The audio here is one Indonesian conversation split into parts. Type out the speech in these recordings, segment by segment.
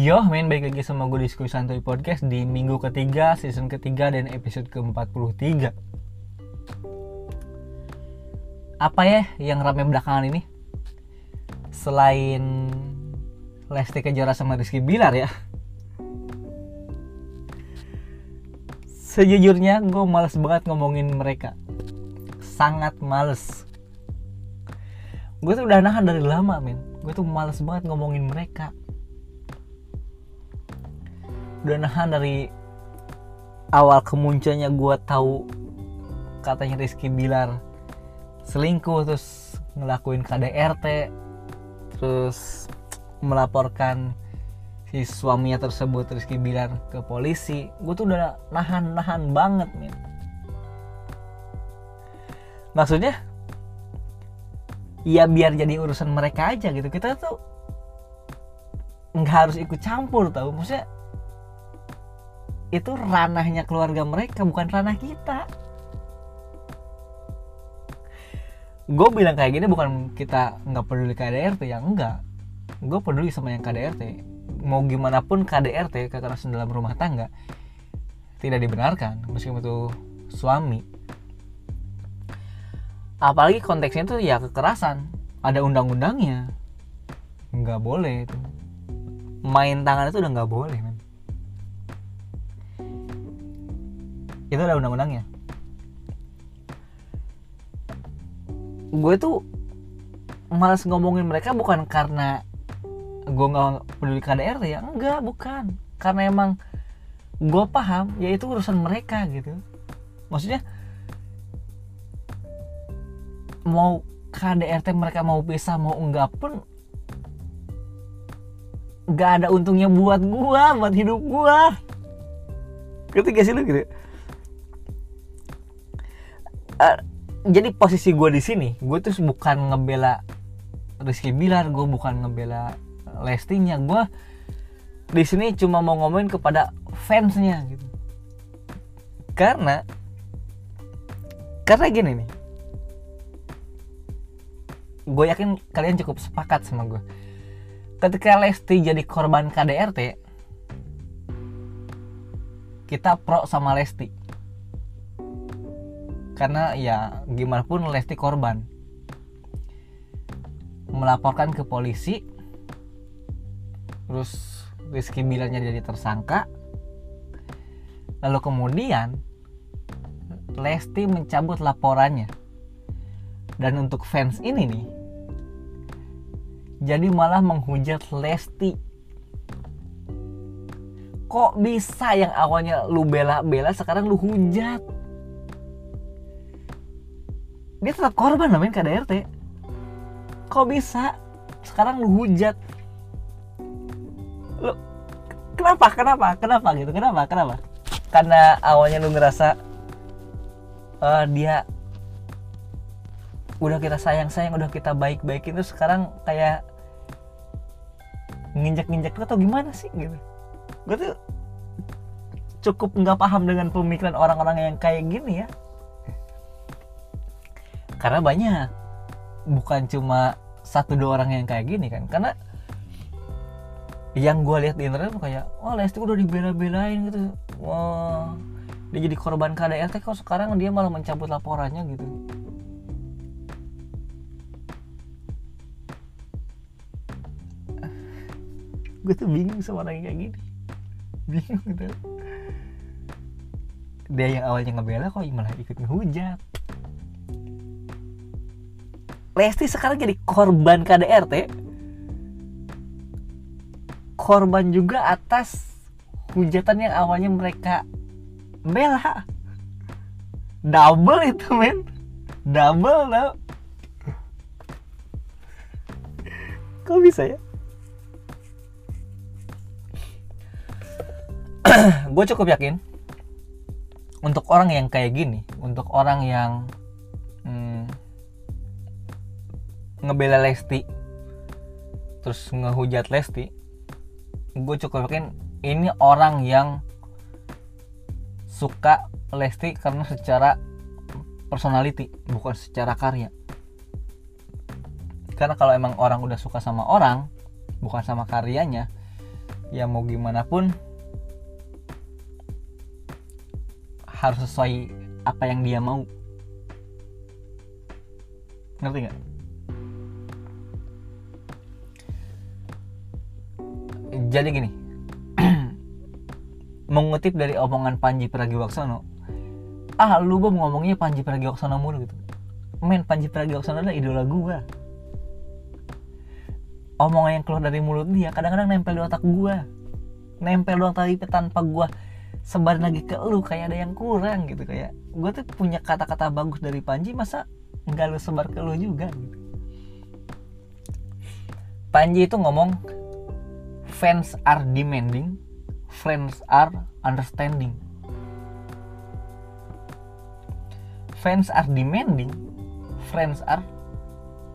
Yo men, balik lagi sama gue Diskusi Santuy Podcast di minggu ketiga, season ketiga dan episode ke-43 Apa ya yang rame belakangan ini? Selain Lesti Kejora sama Rizky Bilar ya. Sejujurnya gue males banget ngomongin mereka. Sangat males. Gue tuh udah nahan dari lama men. Gue tuh males banget ngomongin mereka udah nahan dari awal kemunculnya gue tahu katanya Rizky Bilar selingkuh terus ngelakuin KDRT terus melaporkan si suaminya tersebut Rizky Bilar ke polisi. Gue tuh udah nahan-nahan banget nih maksudnya ya biar jadi urusan mereka aja gitu. Kita tuh nggak harus ikut campur tau. Maksudnya itu ranahnya keluarga mereka bukan ranah kita. Gue bilang kayak gini bukan kita nggak peduli KDRT ya enggak. Gue peduli sama yang KDRT mau gimana pun KDRT kekerasan dalam rumah tangga tidak dibenarkan meskipun itu suami. Apalagi konteksnya itu ya kekerasan ada undang-undangnya. Nggak boleh itu. Main tangan itu udah nggak boleh itu ada undang-undangnya. Gue tuh malas ngomongin mereka bukan karena gue nggak peduli KDRT ya enggak bukan. Karena emang gue paham ya itu urusan mereka gitu. Maksudnya mau KDRT mereka mau pisah mau enggak pun nggak ada untungnya buat gue buat hidup gue gitu gak sih lu gitu uh, jadi posisi gue di sini gue tuh bukan ngebela Rizky Bilar gue bukan ngebela Lestinya. Gue di sini cuma mau ngomongin kepada fansnya gitu. Karena karena gini nih. Gue yakin kalian cukup sepakat sama gue ketika Lesti jadi korban KDRT kita pro sama Lesti karena ya gimana pun Lesti korban. Melaporkan ke polisi. Terus Rizky Bilarnya jadi tersangka. Lalu kemudian Lesti mencabut laporannya. Dan untuk fans ini nih jadi malah menghujat Lesti. Kok bisa yang awalnya lu bela-bela sekarang lu hujat dia tetap korban namanya KDRT kok bisa? Sekarang lu hujat. Lu kenapa? Kenapa? Kenapa gitu? Kenapa? Kenapa? Karena awalnya lu ngerasa uh, dia udah kita sayang sayang udah kita baik baikin terus sekarang kayak nginjek nginjek atau gimana sih gitu. Gue tuh cukup nggak paham dengan pemikiran orang-orang yang kayak gini ya karena banyak. Bukan cuma satu dua orang yang kayak gini kan. Karena yang gue lihat di internet tuh kayak oh Lesti udah dibela-belain gitu. Wah dia jadi korban KDRT kok sekarang dia malah mencabut laporannya gitu. Gue tuh bingung sama orang yang kayak gini. Bingung gitu. Dia yang awalnya ngebela kok malah ikut ngehujat Lesti sekarang jadi korban KDRT korban juga atas hujatan yang awalnya mereka bela. Double itu men. Double tau. Kok bisa ya? Gue cukup yakin untuk orang yang kayak gini untuk orang yang hmm, ngebela Lesti terus ngehujat Lesti gue cukup yakin ini orang yang suka Lesti karena secara personality bukan secara karya. Karena kalau emang orang udah suka sama orang bukan sama karyanya ya mau gimana pun harus sesuai apa yang dia mau. Ngerti nggak jadi gini mengutip dari omongan Panji Pragiwaksono ah lu bom ngomongnya Panji Pragiwaksono mulu gitu. Men Panji Pragiwaksono adalah idola gua. Omongan yang keluar dari mulut dia kadang-kadang nempel di otak gua. Nempel doang tapi tanpa gua sebar lagi ke lu kayak ada yang kurang gitu kayak gua tuh punya kata-kata bagus dari Panji masa nggak lu sebar ke lu juga gitu. Panji itu ngomong fans are demanding friends are understanding. Fans are demanding friends are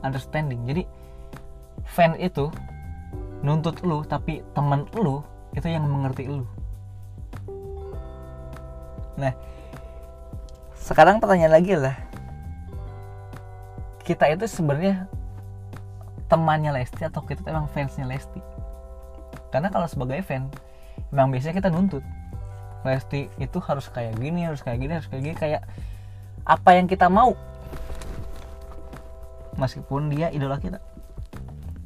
understanding. Jadi fan itu nuntut lu tapi temen lu itu yang mengerti lu. Nah sekarang pertanyaan lagi lah. Kita itu sebenarnya temannya Lesti atau kita emang fansnya Lesti karena kalau sebagai fan emang biasanya kita nuntut. Lesti itu harus kayak gini harus kayak gini harus kayak gini kayak apa yang kita mau. Meskipun dia idola kita.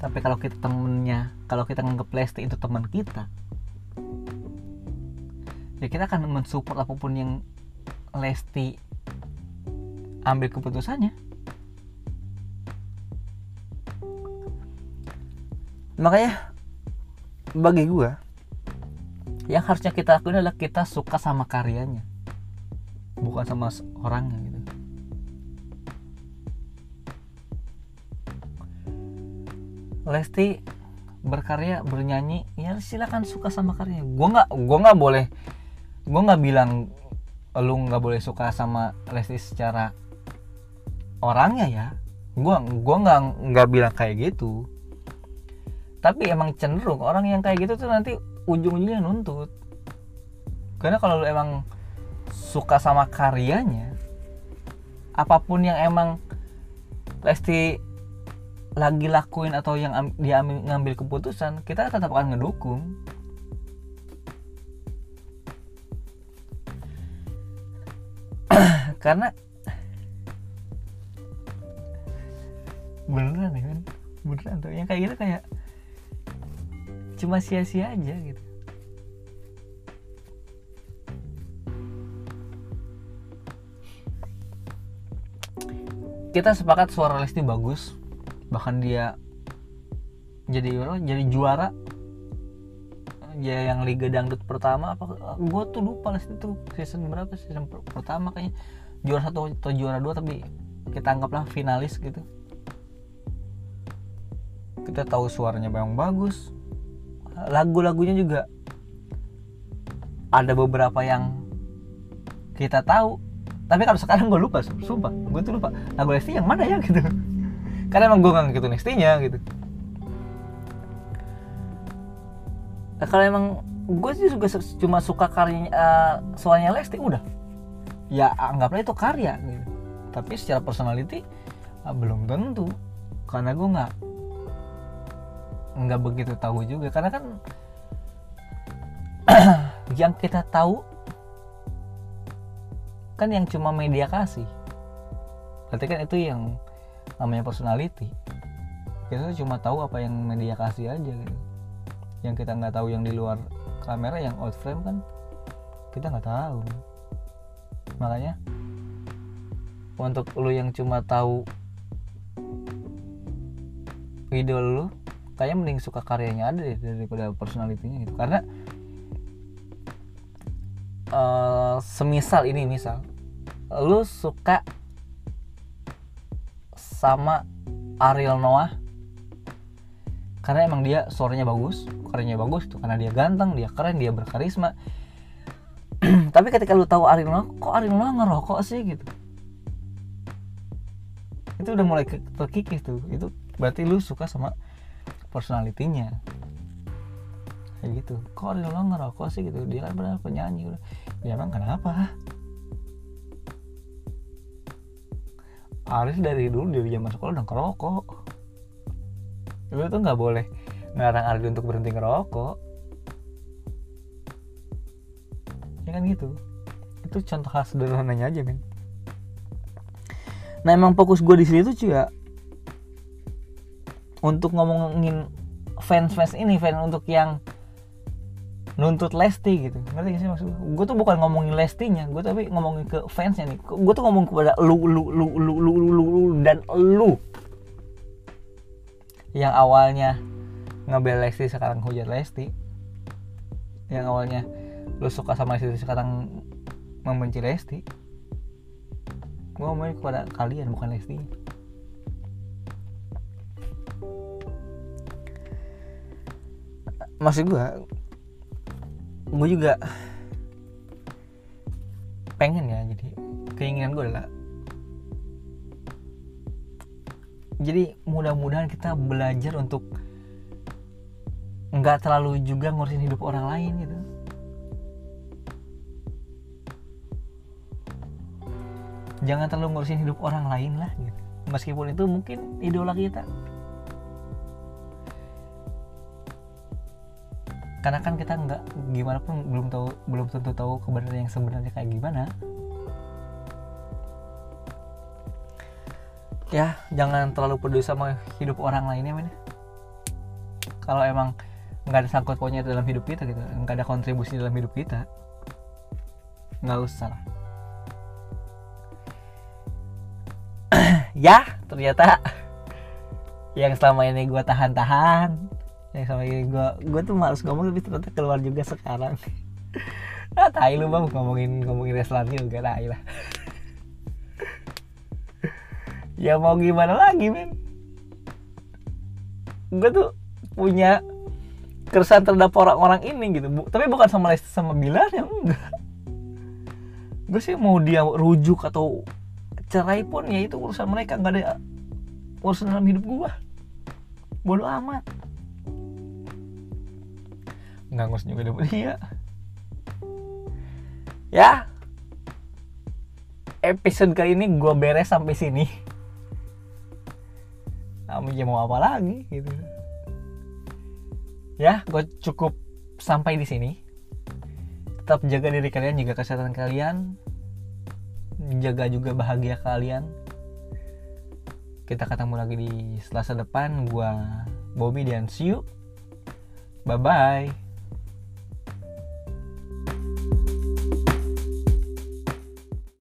Tapi kalau kita temennya kalau kita nganggap Lesti itu teman kita ya kita akan mensupport apa pun yang Lesti ambil keputusannya. Makanya bagi gue yang harusnya kita lakuin adalah kita suka sama karyanya bukan sama orangnya gitu. Lesti berkarya bernyanyi ya silakan suka sama karyanya. Gue nggak gue nggak boleh gue nggak bilang lu nggak boleh suka sama Lesti secara orangnya ya. Gue gua nggak nggak bilang kayak gitu tapi emang cenderung orang yang kayak gitu tuh nanti ujung-ujungnya nuntut. Karena kalau lu emang suka sama karyanya apa pun yang emang Lesti lagi lakuin atau yang am, dia ambil, ngambil keputusan kita tetap akan ngedukung. Karena beneran ya kan? Beneran tuh yang kayak gitu kayak cuma sia-sia aja gitu. Kita sepakat suara Lesti bagus bahkan dia jadi jadi juara. Ya yang Liga Dangdut pertama apa gue tuh lupa lah itu season berapa season per pertama kayaknya. Juara satu atau juara dua tapi kita anggaplah finalis gitu. Kita tahu suaranya memang bagus lagu-lagunya juga ada beberapa yang kita tahu. Tapi kalau sekarang gue lupa sumpah gue tuh lupa. Lagu Lesti yang mana ya gitu. Karena emang gue nggak gitu Lestinya gitu. Nah, kalau emang gue sih juga cuma suka karyanya uh, soalnya Lesti udah. Ya anggaplah itu karya gitu. Tapi secara personality uh, belum tentu. Karena gue nggak nggak begitu tahu juga. Karena kan yang kita tahu kan yang cuma media kasih. Berarti kan itu yang namanya personality. Kita cuma tahu apa yang media kasih aja gitu. Yang kita nggak tahu yang di luar kamera yang out frame kan kita nggak tahu. Makanya untuk lu yang cuma tahu idol lu kayaknya mending suka karyanya ada deh daripada personalitinya gitu. Karena uh, semisal ini misal lu suka sama Ariel Noah karena emang dia suaranya bagus karyanya bagus tuh karena dia ganteng dia keren dia berkarisma. Tapi ketika lu tahu Ariel Noah kok Ariel Noah ngerokok sih gitu? Itu udah mulai terkikis tuh. Itu berarti lu suka sama personalitinya kayak gitu. Kok Ariel Noah ngerokok sih gitu? Dia kan benar penyanyi. Dia emang kenapa? Aris dari dulu dari zaman sekolah udah ngerokok. Lu tuh nggak boleh ngarang Aris untuk berhenti ngerokok. Ya kan gitu. Itu contoh hal sederhananya aja men. Nah emang fokus gue di sini tuh juga untuk ngomongin fans fans ini fans untuk yang nuntut Lesti gitu. Ngerti gak sih maksud gue tuh bukan ngomongin Lestinya gue tapi ngomongin ke fansnya nih. Gue tuh ngomong kepada lu lu lu lu lu lu, lu, lu dan lu. Yang awalnya ngebel Lesti sekarang hujat Lesti. Yang awalnya lu suka sama Lesti sekarang membenci Lesti. Gue ngomongin kepada kalian bukan Lesti maksud gue gue juga pengen ya jadi keinginan gue adalah jadi mudah-mudahan kita belajar untuk nggak terlalu juga ngurusin hidup orang lain gitu. Jangan terlalu ngurusin hidup orang lain lah gitu. Meskipun itu mungkin idola kita karena kan kita nggak gimana pun belum tahu belum tentu tahu kebenaran yang sebenarnya kayak gimana. Ya jangan terlalu peduli sama hidup orang lainnya men kalau emang nggak ada sangkut pautnya dalam hidup kita gitu nggak ada kontribusi dalam hidup kita nggak usah. Lah ya ternyata yang selama ini gue tahan-tahan yang sama ini gue gue tuh males ngomong tapi ternyata keluar juga sekarang. Ah tai lu bang. Ngomongin ngomongin wrestling juga tai lah. Ya mau gimana lagi men? Gue tuh punya keresahan terhadap orang-orang ini gitu. Bu, tapi bukan sama Lesti sama Bilar ya enggak. Gue sih mau dia rujuk atau cerai pun ya itu urusan mereka. Nggak ada urusan dalam hidup gue bodoh amat nganggus juga dapet dia ya. Episode kali ini gue beres sampai sini. Namun ya mau apa lagi gitu. Ya gue cukup sampai di sini. Tetap jaga diri kalian jaga kesehatan kalian. Jaga juga bahagia kalian. Kita ketemu lagi di selasa depan. Gue Bobby dan see you bye bye